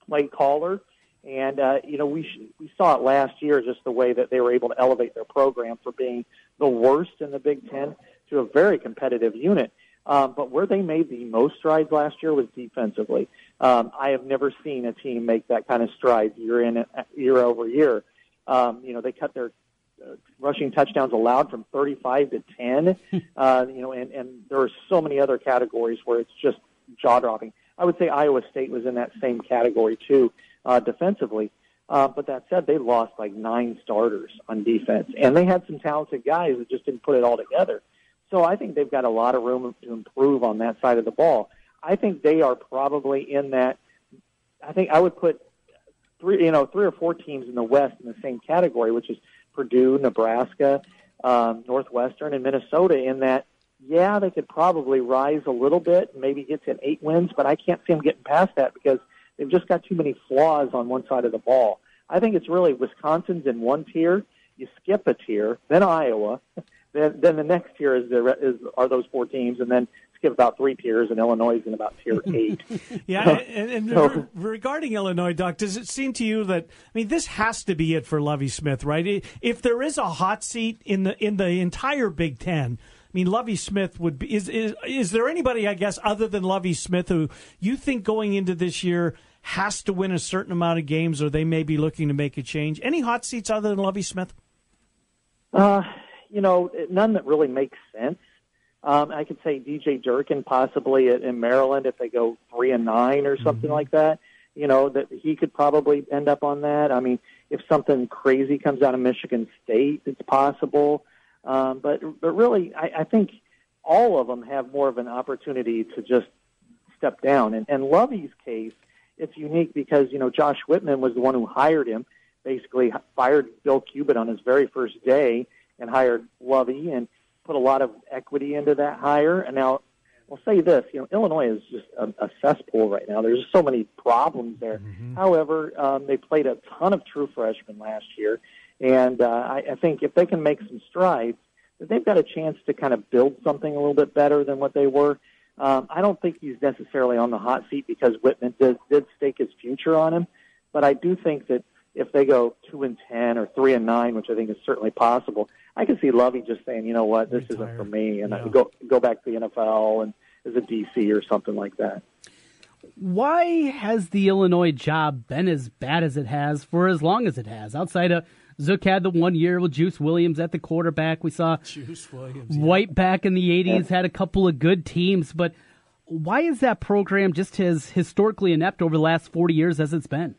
play caller, and uh, you know we sh- we saw it last year just the way that they were able to elevate their program for being the worst in the Big Ten to a very competitive unit. Um, but where they made the most strides last year was defensively. Um, I have never seen a team make that kind of strides year in year over year. Um, you know, they cut their uh, rushing touchdowns allowed from 35 to 10. uh, you know, and, and there are so many other categories where it's just jaw dropping. I would say Iowa State was in that same category too, uh, defensively. Uh, but that said, they lost like nine starters on defense, and they had some talented guys that just didn't put it all together. So I think they've got a lot of room to improve on that side of the ball. I think they are probably in that. I think I would put three, you know, three or four teams in the West in the same category, which is Purdue, Nebraska, um, Northwestern, and Minnesota. In that, yeah, they could probably rise a little bit, maybe get to eight wins, but I can't see them getting past that because they've just got too many flaws on one side of the ball. I think it's really Wisconsin's in one tier. You skip a tier, then Iowa, then, then the next tier is, the, is are those four teams, and then skip about three tiers, and Illinois is in about tier eight. yeah, and, and so, regarding Illinois, Doc, does it seem to you that I mean this has to be it for Lovie Smith, right? If there is a hot seat in the in the entire Big Ten. I mean, Lovie Smith would be. Is, is is there anybody, I guess, other than Lovie Smith, who you think going into this year has to win a certain amount of games, or they may be looking to make a change? Any hot seats other than Lovie Smith? Uh, you know, none that really makes sense. Um, I could say DJ Durkin possibly in Maryland if they go three and nine or something mm-hmm. like that. You know that he could probably end up on that. I mean, if something crazy comes out of Michigan State, it's possible. Um, but but really, I, I think all of them have more of an opportunity to just step down. And, and Lovie's case it's unique because you know Josh Whitman was the one who hired him, basically fired Bill Cubit on his very first day and hired Lovie and put a lot of equity into that hire. And now I'll say this, you know, Illinois is just a, a cesspool right now. There's just so many problems there. Mm-hmm. However, um, they played a ton of true freshmen last year, and uh, I, I think if they can make some strides, that they've got a chance to kind of build something a little bit better than what they were. Um, I don't think he's necessarily on the hot seat because Whitman did, did stake his future on him, but I do think that if they go two and ten or three and nine, which I think is certainly possible, I can see Lovie just saying, you know what, this Retire. isn't for me, and yeah. go go back to the NFL and as a DC or something like that. Why has the Illinois job been as bad as it has for as long as it has? Outside of Zook had the one year with Juice Williams at the quarterback. We saw Juice Williams, yeah. White back in the '80s had a couple of good teams, but why is that program just as historically inept over the last 40 years as it's been?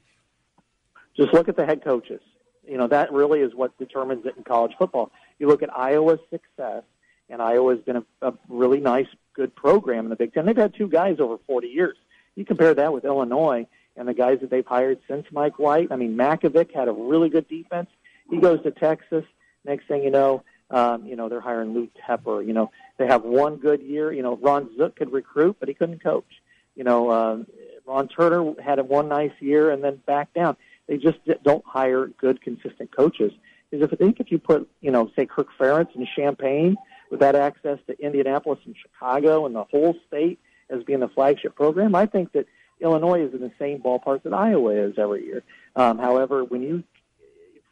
Just look at the head coaches. You know, that really is what determines it in college football. You look at Iowa's success, and Iowa's been a, a really nice, good program in the Big Ten. They've had two guys over 40 years. You compare that with Illinois and the guys that they've hired since Mike White. I mean, Mackovic had a really good defense. He goes to Texas. Next thing you know, um, you know they're hiring Lou Tepper. You know they have one good year. You know Ron Zook could recruit, but he couldn't coach. You know um, Ron Turner had one nice year and then back down. They just don't hire good, consistent coaches. Is if I think if you put, you know, say Kirk Ferentz in Champaign with that access to Indianapolis and Chicago and the whole state as being the flagship program, I think that Illinois is in the same ballpark that Iowa is every year. Um, however, when you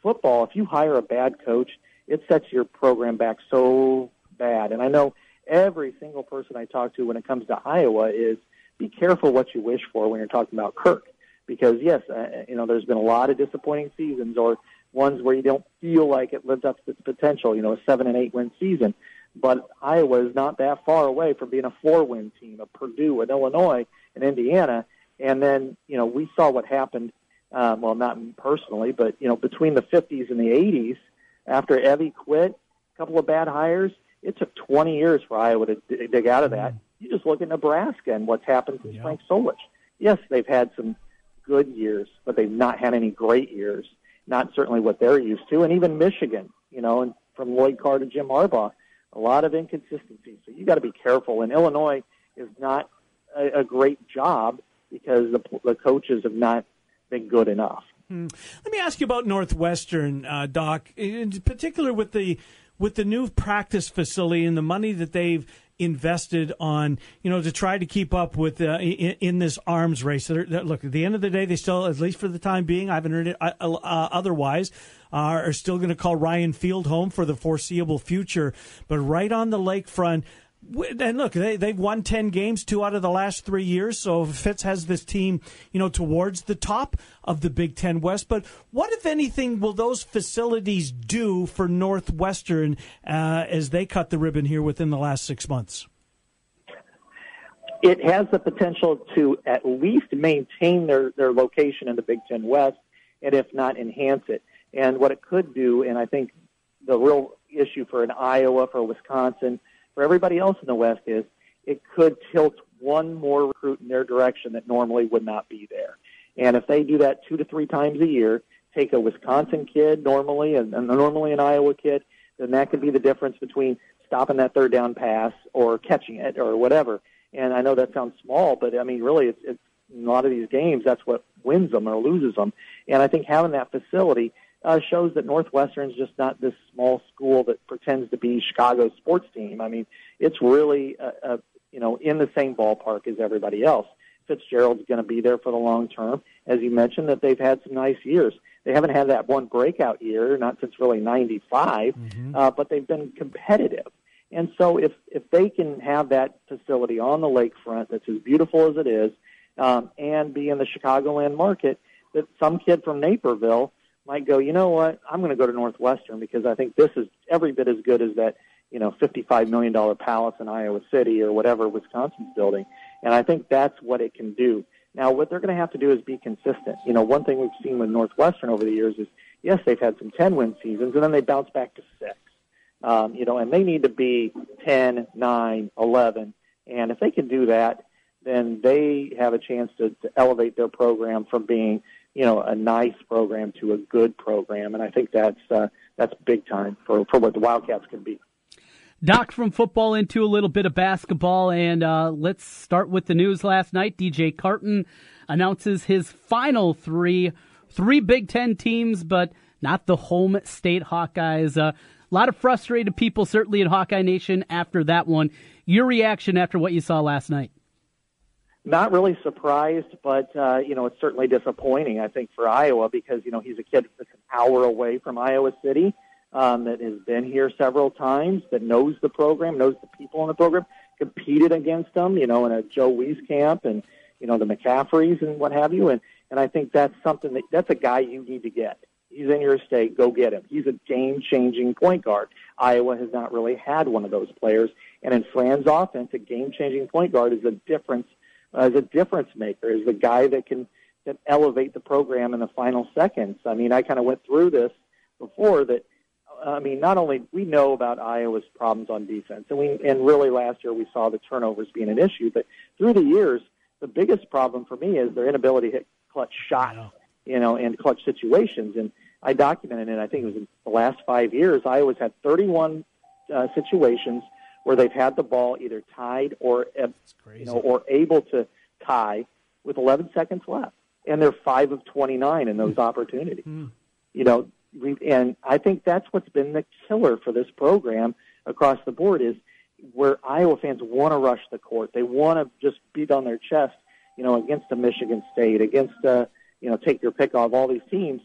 football, if you hire a bad coach, it sets your program back so bad. And I know every single person I talk to when it comes to Iowa is be careful what you wish for when you're talking about Kirk because yes, uh, you know, there's been a lot of disappointing seasons or ones where you don't feel like it lived up to its potential. You know, a seven and eight win season, but Iowa is not that far away from being a four win team of Purdue and Illinois and Indiana. And then you know, we saw what happened. Um, well, not personally, but you know, between the 50s and the 80s, after Evy quit, a couple of bad hires. It took 20 years for Iowa to d- dig out of that. You just look at Nebraska and what's happened to yeah. Frank Solich. Yes, they've had some good years, but they've not had any great years. Not certainly what they're used to, and even Michigan, you know, and from Lloyd Carr to Jim Harbaugh, a lot of inconsistencies. So you got to be careful. And Illinois is not a, a great job because the, the coaches have not been good enough. Hmm. Let me ask you about Northwestern, uh, Doc, in particular with the with the new practice facility and the money that they've invested on, you know, to try to keep up with uh, in, in, this arms race. They're, they're, look, at the end of the day, they still, at least for the time being, I haven't heard it uh, uh, otherwise, are still going to call Ryan Field home for the foreseeable future. But right on the lakefront, and look, they they've won ten games, two out of the last three years. So Fitz has this team, you know, towards the top of the Big Ten West. But what, if anything, will those facilities do for Northwestern uh, as they cut the ribbon here within the last six months? It has the potential to at least maintain their their location in the Big Ten West, and if not, enhance it. And what it could do, and I think the real issue for an Iowa, for Wisconsin for everybody else in the West is it could tilt one more recruit in their direction that normally would not be there. And if they do that two to three times a year, take a Wisconsin kid normally and, and normally an Iowa kid, then that could be the difference between stopping that third down pass or catching it or whatever. And I know that sounds small, but I mean, really, it's, it's in a lot of these games, that's what wins them or loses them. And I think having that facility uh, shows that Northwestern is just not this small school that pretends to be Chicago's sports team. I mean, it's really, uh, uh, you know, in the same ballpark as everybody else. Fitzgerald's going to be there for the long term. As you mentioned, that they've had some nice years. They haven't had that one breakout year, not since really '95, mm-hmm. uh, but they've been competitive. And so, if if they can have that facility on the lakefront that's as beautiful as it is, um, and be in the Chicagoland market, that some kid from Naperville might go, you know what, I'm going to go to Northwestern because I think this is every bit as good as that, you know, $55 million palace in Iowa City or whatever Wisconsin's building. And I think that's what it can do. Now, what they're going to have to do is be consistent. You know, one thing we've seen with Northwestern over the years is, yes, they've had some 10 win seasons and then they bounce back to six. Um, you know, and they need to be 10, 9, 11. And if they can do that, then they have a chance to, to elevate their program from being, you know, a nice program to a good program. And I think that's uh, that's big time for, for what the Wildcats can be. Doc from football into a little bit of basketball, and uh, let's start with the news last night. DJ Carton announces his final three, three Big Ten teams, but not the home state Hawkeyes. Uh, a lot of frustrated people, certainly in Hawkeye Nation, after that one. Your reaction after what you saw last night? Not really surprised, but uh, you know it's certainly disappointing. I think for Iowa because you know he's a kid that's an hour away from Iowa City um, that has been here several times, that knows the program, knows the people in the program, competed against them, you know, in a Joe Wieskamp and you know the McCaffreys and what have you, and and I think that's something that that's a guy you need to get. He's in your state, go get him. He's a game-changing point guard. Iowa has not really had one of those players, and in Fran's offense, a game-changing point guard is a difference uh, is a difference maker. Is the guy that can that elevate the program in the final seconds. I mean, I kind of went through this before that I mean, not only we know about Iowa's problems on defense, and we and really last year we saw the turnovers being an issue, but through the years, the biggest problem for me is their inability to hit clutch shots, you know, in clutch situations. And I documented it. I think it was in the last five years. Iowa's had 31 uh, situations where they've had the ball either tied or uh, you know or able to tie with 11 seconds left, and they're five of 29 in those opportunities. Hmm. You know, and I think that's what's been the killer for this program across the board is where Iowa fans want to rush the court. They want to just beat on their chest, you know, against a Michigan State, against uh, you know, take your pick of all these teams,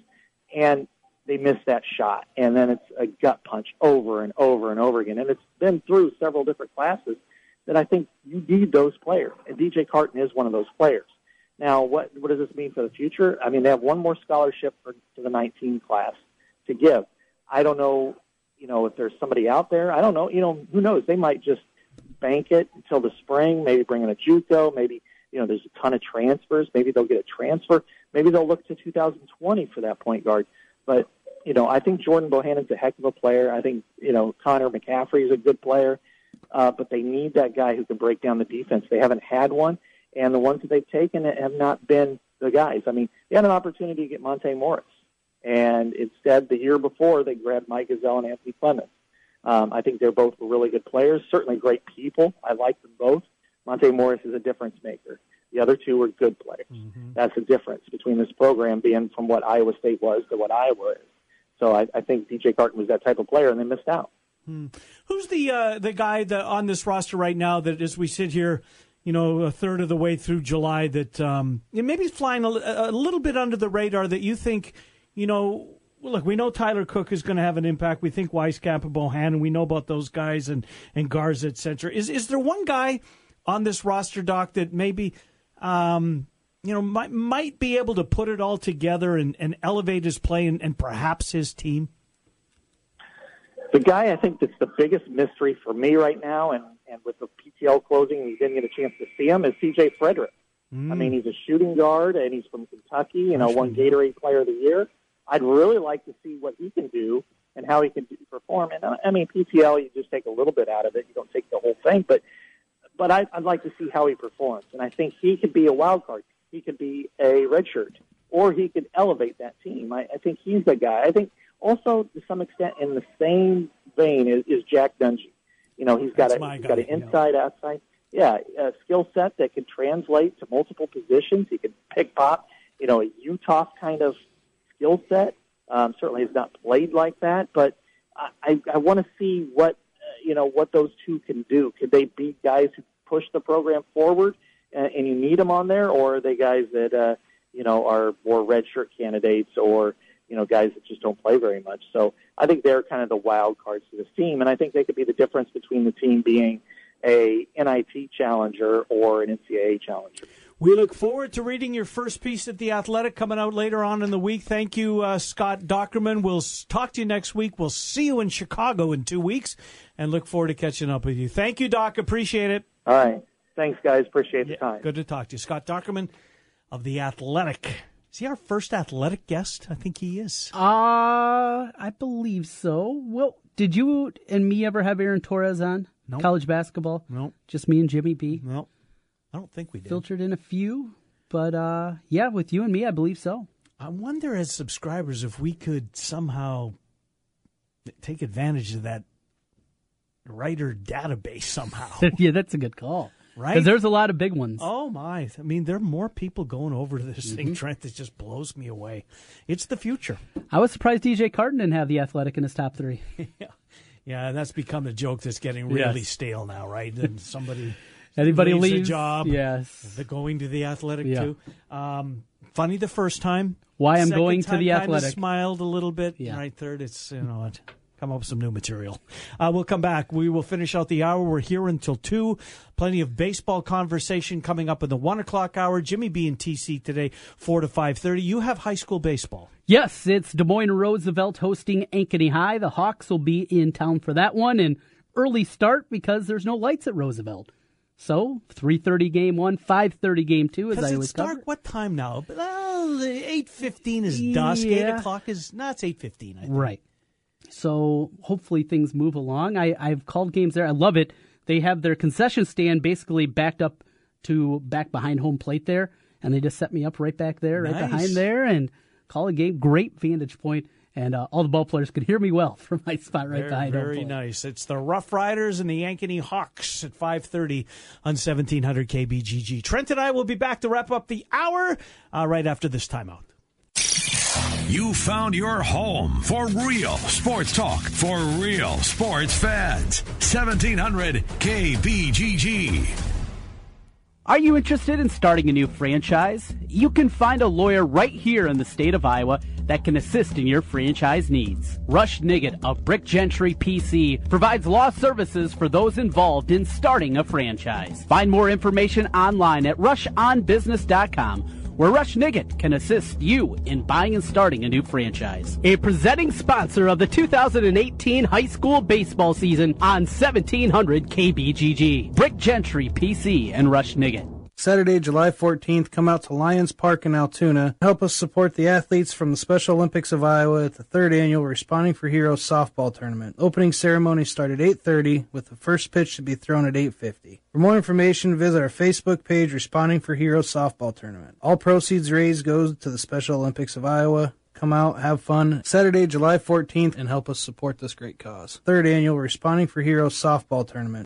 and they miss that shot, and then it's a gut punch over and over and over again. And it's been through several different classes that I think you need those players, and DJ Carton is one of those players. Now, what what does this mean for the future? I mean, they have one more scholarship for to the 19 class to give. I don't know, you know, if there's somebody out there. I don't know, you know, who knows? They might just bank it until the spring, maybe bring in a JUCO, maybe, you know, there's a ton of transfers. Maybe they'll get a transfer. Maybe they'll look to 2020 for that point guard. But, you know, I think Jordan Bohannon's a heck of a player. I think, you know, Connor McCaffrey is a good player. Uh, but they need that guy who can break down the defense. They haven't had one, and the ones that they've taken have not been the guys. I mean, they had an opportunity to get Monte Morris. And instead, the year before, they grabbed Mike Gesell and Anthony Clemmons. Um, I think they're both really good players, certainly great people. I like them both. Monte Morris is a difference maker. The other two are good players. Mm-hmm. That's the difference between this program being from what Iowa State was to what Iowa is. So I, I think DJ Carton was that type of player, and they missed out. Hmm. Who's the uh, the guy that on this roster right now that as we sit here, you know, a third of the way through July, that um, maybe flying a, a little bit under the radar that you think you know, look, we know Tyler Cook is going to have an impact. We think Wieskamp and Bohannon. We know about those guys and and Garza, etc. Is is there one guy on this roster, Doc, that maybe um, you know might might be able to put it all together and, and elevate his play and, and perhaps his team? The guy I think that's the biggest mystery for me right now, and and with the PTL closing, you didn't get a chance to see him, is C.J. Frederick. Mm. I mean, he's a shooting guard, and he's from Kentucky. You know, one Gatorade Player of the Year. I'd really like to see what he can do and how he can do, perform. And I mean, PTL, you just take a little bit out of it. You don't take the whole thing, but but I, I'd like to see how he performs. And I think he could be a wild card. He could be a redshirt, or he could elevate that team. I, I think he's the guy. I think also to some extent in the same vein is, is Jack Nunge. You know, he's got That's a he's guy, got an inside yeah. outside. Yeah, a skill set that can translate to multiple positions. He can pick pop. You know, a Utah kind of skill set. Um, certainly has not played like that, but I, I, I want to see what uh, you know what those two can do. Could they be guys who push the program forward, and, and you need them on there, or are they guys that uh, you know are more redshirt candidates, or you know guys that just don't play very much? So I think they're kind of the wild cards to this team, and I think they could be the difference between the team being a NIT challenger or an NCAA challenger. We look forward to reading your first piece at The Athletic coming out later on in the week. Thank you, uh, Scott Dochterman. We'll talk to you next week. We'll see you in Chicago in two weeks and look forward to catching up with you. Thank you, Doc. Appreciate it. All right. Thanks, guys. Appreciate the yeah, time. Good to talk to you. Scott Dochterman of The Athletic. Is he our first athletic guest? I think he is. Uh, I believe so. Well, did you and me ever have Aaron Torres on? Nope. College basketball? No. Just me and Jimmy B? No. I don't think we did. Filtered in a few, but uh, yeah, with you and me, I believe so. I wonder, as subscribers, if we could somehow take advantage of that writer database somehow. yeah, that's a good call. Right? Because there's a lot of big ones. Oh my! I mean, there are more people going over to this Mm-hmm. thing, Trent. That just blows me away. It's the future. I was surprised DJ Carton didn't have the Athletic in his top three. yeah, yeah, and that's become a joke that's getting really Yes. stale now, right? And somebody Anybody leaves leaves a job, Yes. they're going to the Athletic Yeah. too. Um, funny the first time. Why I'm Second going to the Athletic. Smiled a little bit. Yeah. Right. Third, it's you know what. Come up with some new material. Uh, we'll come back. We will finish out the hour. We're here until two. Plenty of baseball conversation coming up in the one o'clock hour. Jimmy B and TC today, four to five thirty. You have high school baseball. Yes, it's Des Moines Roosevelt hosting Ankeny High. The Hawks will be in town for that one, and early start because there's no lights at Roosevelt. So 3:30 game one, 5:30 game two, as Because I it's cover. dark. What time now? Well, eight fifteen is dusk. Eight o'clock is no. It's eight fifteen. I think. Right. So hopefully things move along. I, I've called games there. I love it. They have their concession stand basically backed up to back behind home plate there, and they just set me up right back there, right Nice. behind there, and call a game. Great vantage point, and uh, all the ball players could hear me well from my spot right Very, behind very nice. It's the Rough Riders and the Ankeny Hawks at 5.30 on 1700 KBGG. Trent and I will be back to wrap up the hour uh, right after this timeout. You found your home for real sports talk for real sports fans. 1700 KBGG. Are you interested in starting a new franchise? You can find a lawyer right here in the state of Iowa that can assist in your franchise needs. Rush Nigut of Brick Gentry PC provides law services for those involved in starting a franchise. Find more information online at rushonbusiness.com where Rush Nigut can assist you in buying and starting a new franchise. A presenting sponsor of the 2018 high school baseball season on 1700 KBGG. Brick Gentry PC and Rush Nigut. Saturday, July 14th, come out to Lions Park in Altoona. Help us support the athletes from the Special Olympics of Iowa at the third annual Responding for Heroes softball tournament. Opening ceremony started at 8:30 with the first pitch to be thrown at 8:50. For more information, visit our Facebook page Responding for Heroes softball tournament. All proceeds raised goes to the Special Olympics of Iowa. Come out, have fun. Saturday, July 14th, and help us support this great cause. Third annual Responding for Heroes softball tournament.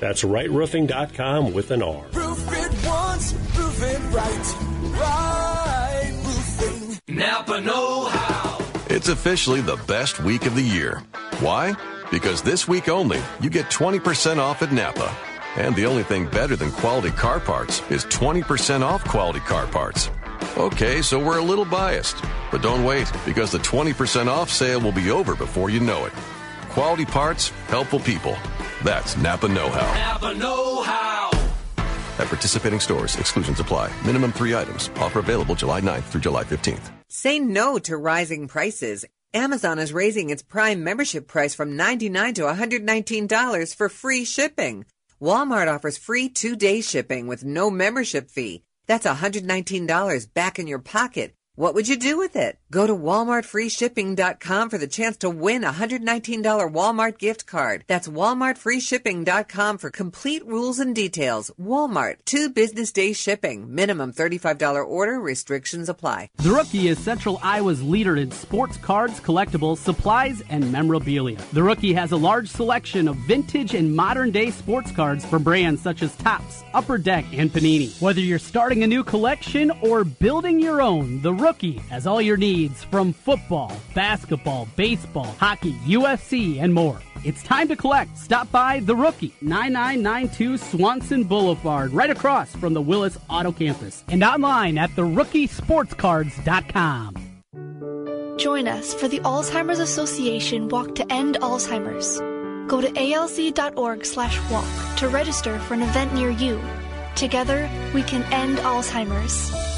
That's rightroofing.com with an R. Roof it once, roof it right. Right roofing. Napa Know How. It's officially the best week of the year. Why? Because this week only, you get 20% off at Napa. And the only thing better than quality car parts is 20% off quality car parts. Okay, so we're a little biased. But don't wait, because the 20% off sale will be over before you know it. Quality parts, helpful people. That's Napa Know How. Napa Know How. At participating stores, exclusions apply. Minimum three items. Offer available July 9th through July 15th. Say no to rising prices. Amazon is raising its Prime membership price from 99 to $119 for free shipping. Walmart offers free two day shipping with no membership fee. That's $119 back in your pocket. What would you do with it? Go to walmartfreeshipping.com for the chance to win a $119 Walmart gift card. That's walmartfreeshipping.com for complete rules and details. Walmart, two business day shipping. Minimum $35 order. Restrictions apply. The Rookie is Central Iowa's leader in sports cards, collectibles, supplies, and memorabilia. The Rookie has a large selection of vintage and modern day sports cards from brands such as Topps, Upper Deck, and Panini. Whether you're starting a new collection or building your own, The Rookie Rookie has all your needs from football, basketball, baseball, hockey, UFC, and more. It's time to collect. Stop by The Rookie, 9992 Swanson Boulevard, right across from the Willis Auto Campus, and online at therookiesportscards.com. Join us for the Alzheimer's Association Walk to End Alzheimer's. Go to alz.org slash walk to register for an event near you. Together, we can end Alzheimer's.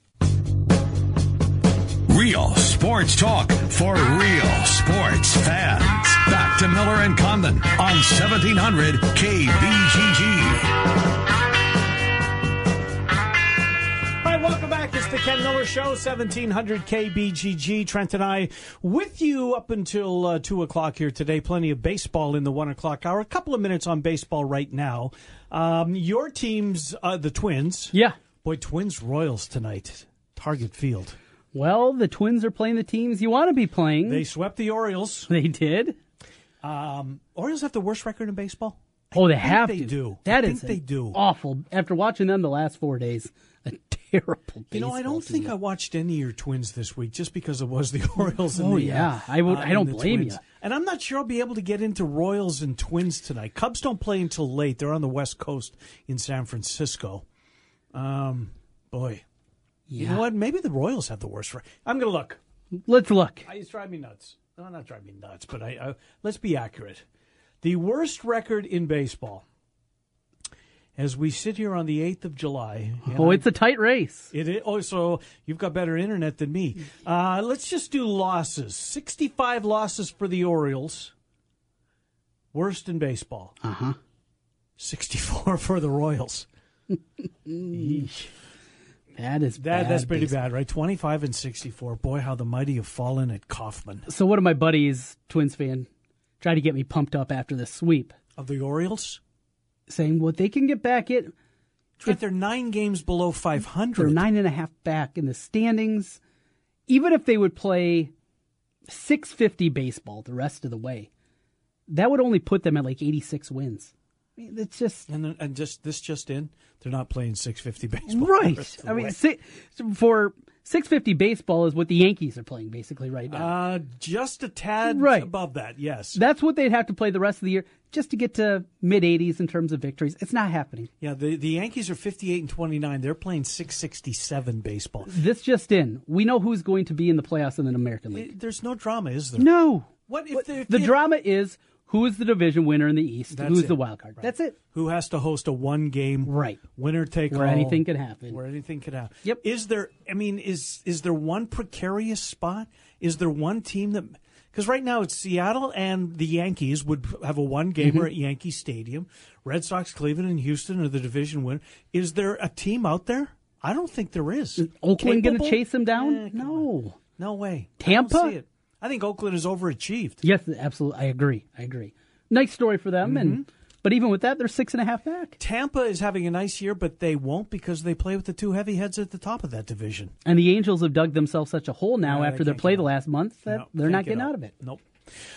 Real sports talk for real sports fans. Back to Miller and Condon on 1700 KBGG. All right, welcome back. It's the Ken Miller Show, 1700 KBGG. Trent and I with you up until uh, 2 o'clock here today. Plenty of baseball in the 1 o'clock hour. A couple of minutes on baseball right now. Um, your team's, uh, the Twins. Yeah. Boy, Twins Royals tonight. Target Field. Well, the Twins are playing the teams you want to be playing. They swept the Orioles. They did. Um, Orioles have the worst record in baseball. Oh, they I think have they to. do. That I is think they do. awful. After watching them the last four days, a terrible. You know, I don't think I watched any of your Twins this week just because it was the Orioles. And Oh, the, yeah. uh, I would- uh, I don't blame Twins. ya. And I'm not sure I'll be able to get into Royals and Twins tonight. Cubs don't play until late. They're on the West Coast in San Francisco. Um, boy, you know what? Maybe the Royals have the worst. Re- I'm going to look. Let's look. I just drive me nuts. No, not drive me nuts, but I, I let's be accurate. The worst record in baseball. As we sit here on the 8th of July. Oh, it's a tight race. it is. Oh, so you've got better internet than me. Uh, let's just do losses. 65 losses for the Orioles. Worst in baseball. Uh huh. 64 for the Royals. That is That, bad that's pretty baseball. bad, right? 25 and 64. Boy, how the mighty have fallen at Kauffman. So one of my buddies, Twins fan, tried to get me pumped up after the sweep, Of the Orioles? saying, "Well, they can get back it. Trent, they're nine games below 500. They're nine and a half back in the standings. Even if they would play 650 baseball the rest of the way, that would only put them at like 86 wins. Mean, it's just And, and just this just in, they're not playing 650 baseball. right. the rest of I mean, si- for 650 baseball is what the Yankees are playing basically right now. Uh, just a tad Right. above that, yes. That's what they'd have to play the rest of the year just to get to mid 80s in terms of victories. It's not happening. Yeah, the, the Yankees are 58 and 29. They're playing 667 baseball. This just in, we know who's going to be in the playoffs in the American League. There's no drama, is there? No. What if the, The drama is who is the division winner in the East, That's who's it. the wild card. That's it. Who has to host a one game right winner take Where all anything could happen. Where anything could happen. Yep. Is there? I mean, is is there one precarious spot? Is there one team that? Because right now it's Seattle and the Yankees would have a one gamer Mhm. at Yankee Stadium. Red Sox, Cleveland, and Houston are the division winner. Is there a team out there? I don't think there is. Oakland going to chase them down? Eh, no. No way. Tampa? I, don't see it. I think Oakland is overachieved. Yes, absolutely. I agree. I agree. Nice story for them, Mm-hmm. and but even with that, they're six and a half back. Tampa is having a nice year, but they won't because they play with the two heavy heads at the top of that division. And the Angels have dug themselves such a hole now after their play the last month that No, they're not get getting out. out of it. Nope.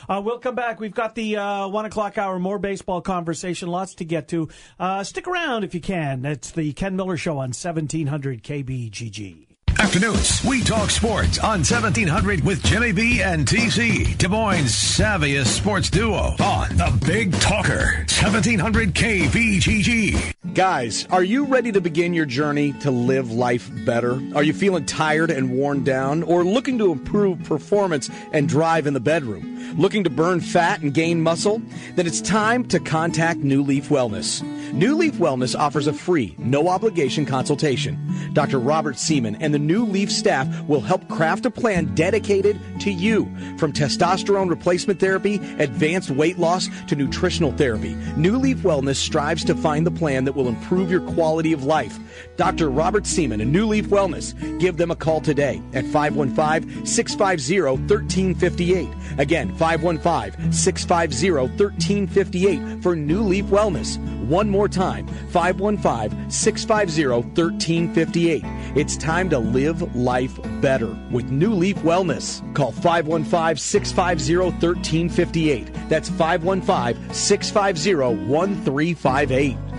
Uh, we'll come back. We've got the uh, one o'clock hour, more baseball conversation, lots to get to. Uh, stick around if you can. It's the Ken Miller Show on 1700 KBGG. Afternoons, we talk sports on 1700 with Jimmy B and TC, Des Moines' savviest sports duo on the Big Talker, 1700 KBGG. Guys, are you ready to begin your journey to live life better? Are you feeling tired and worn down or looking to improve performance and drive in the bedroom? Looking to burn fat and gain muscle? Then it's time to contact New Leaf Wellness. New Leaf Wellness offers a free, no obligation consultation. Dr. Robert Seaman and the New Leaf staff will help craft a plan dedicated to you. From testosterone replacement therapy, advanced weight loss, to nutritional therapy, New Leaf Wellness strives to find the plan that will improve your quality of life. Dr. Robert Seaman and New Leaf Wellness. Give them a call today at 515 650 1358. Again, 515 650 1358 for New Leaf Wellness. One more time 515 650 1358. It's time to live life better with New Leaf Wellness. Call 515 650 1358. That's 515 650 1358.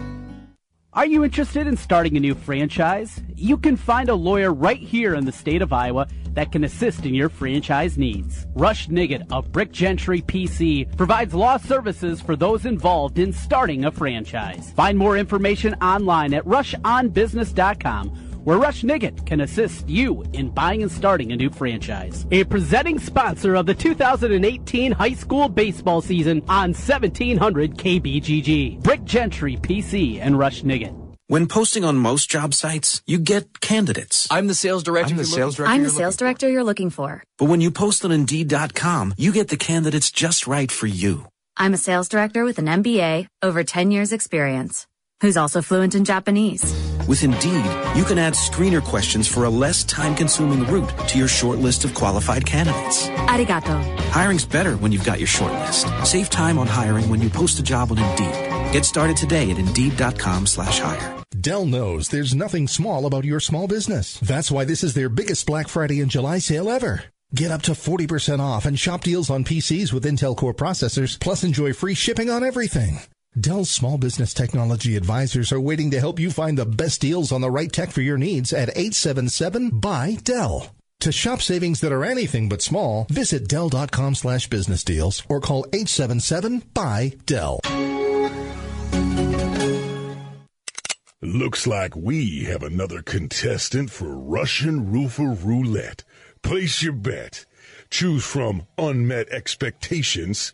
Are you interested in starting a new franchise? You can find a lawyer right here in the state of Iowa that can assist in your franchise needs. Rush Nigut of Brick Gentry PC provides law services for those involved in starting a franchise. Find more information online at rushonbusiness.com where Rush Nigut can assist you in buying and starting a new franchise. A presenting sponsor of the 2018 high school baseball season on 1700 KBGG. Brick Gentry PC and Rush Nigut. When posting on most job sites, you get candidates. I'm the sales director. I'm the sales director. I'm the sales director you're looking for. But when you post on Indeed.com, you get the candidates just right for you. I'm a sales director with an MBA, over 10 years experience, who's also fluent in Japanese. With Indeed, you can add screener questions for a less time-consuming route to your short list of qualified candidates. Arigato. Hiring's better when you've got your short list. Save time on hiring when you post a job on Indeed. Get started today at Indeed.com slash hire. Dell knows there's nothing small about your small business. That's why this is their biggest Black Friday and July sale ever. Get up to 40% off and shop deals on PCs with Intel Core processors, plus enjoy free shipping on everything. Dell's small business technology advisors are waiting to help you find the best deals on the right tech for your needs at 877 by Dell. To shop savings that are anything but small, visit Dell.com slash business deals or call 877 by Dell. Looks like we have another contestant for Russian Roofer Roulette. Place your bet. Choose from unmet expectations,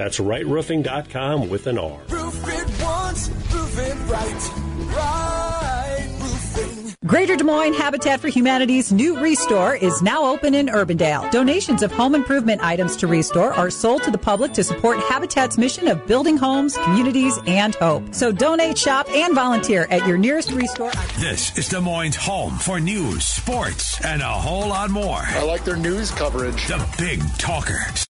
That's rightroofing.com with an R. Roof it once, roof it right. Right roofing. Greater Des Moines Habitat for Humanity's new Restore is now open in Urbandale. Donations of home improvement items to Restore are sold to the public to support Habitat's mission of building homes, communities, and hope. So donate, shop, and volunteer at your nearest Restore. This is Des Moines' home for news, sports, and a whole lot more. I like their news coverage. The Big Talker.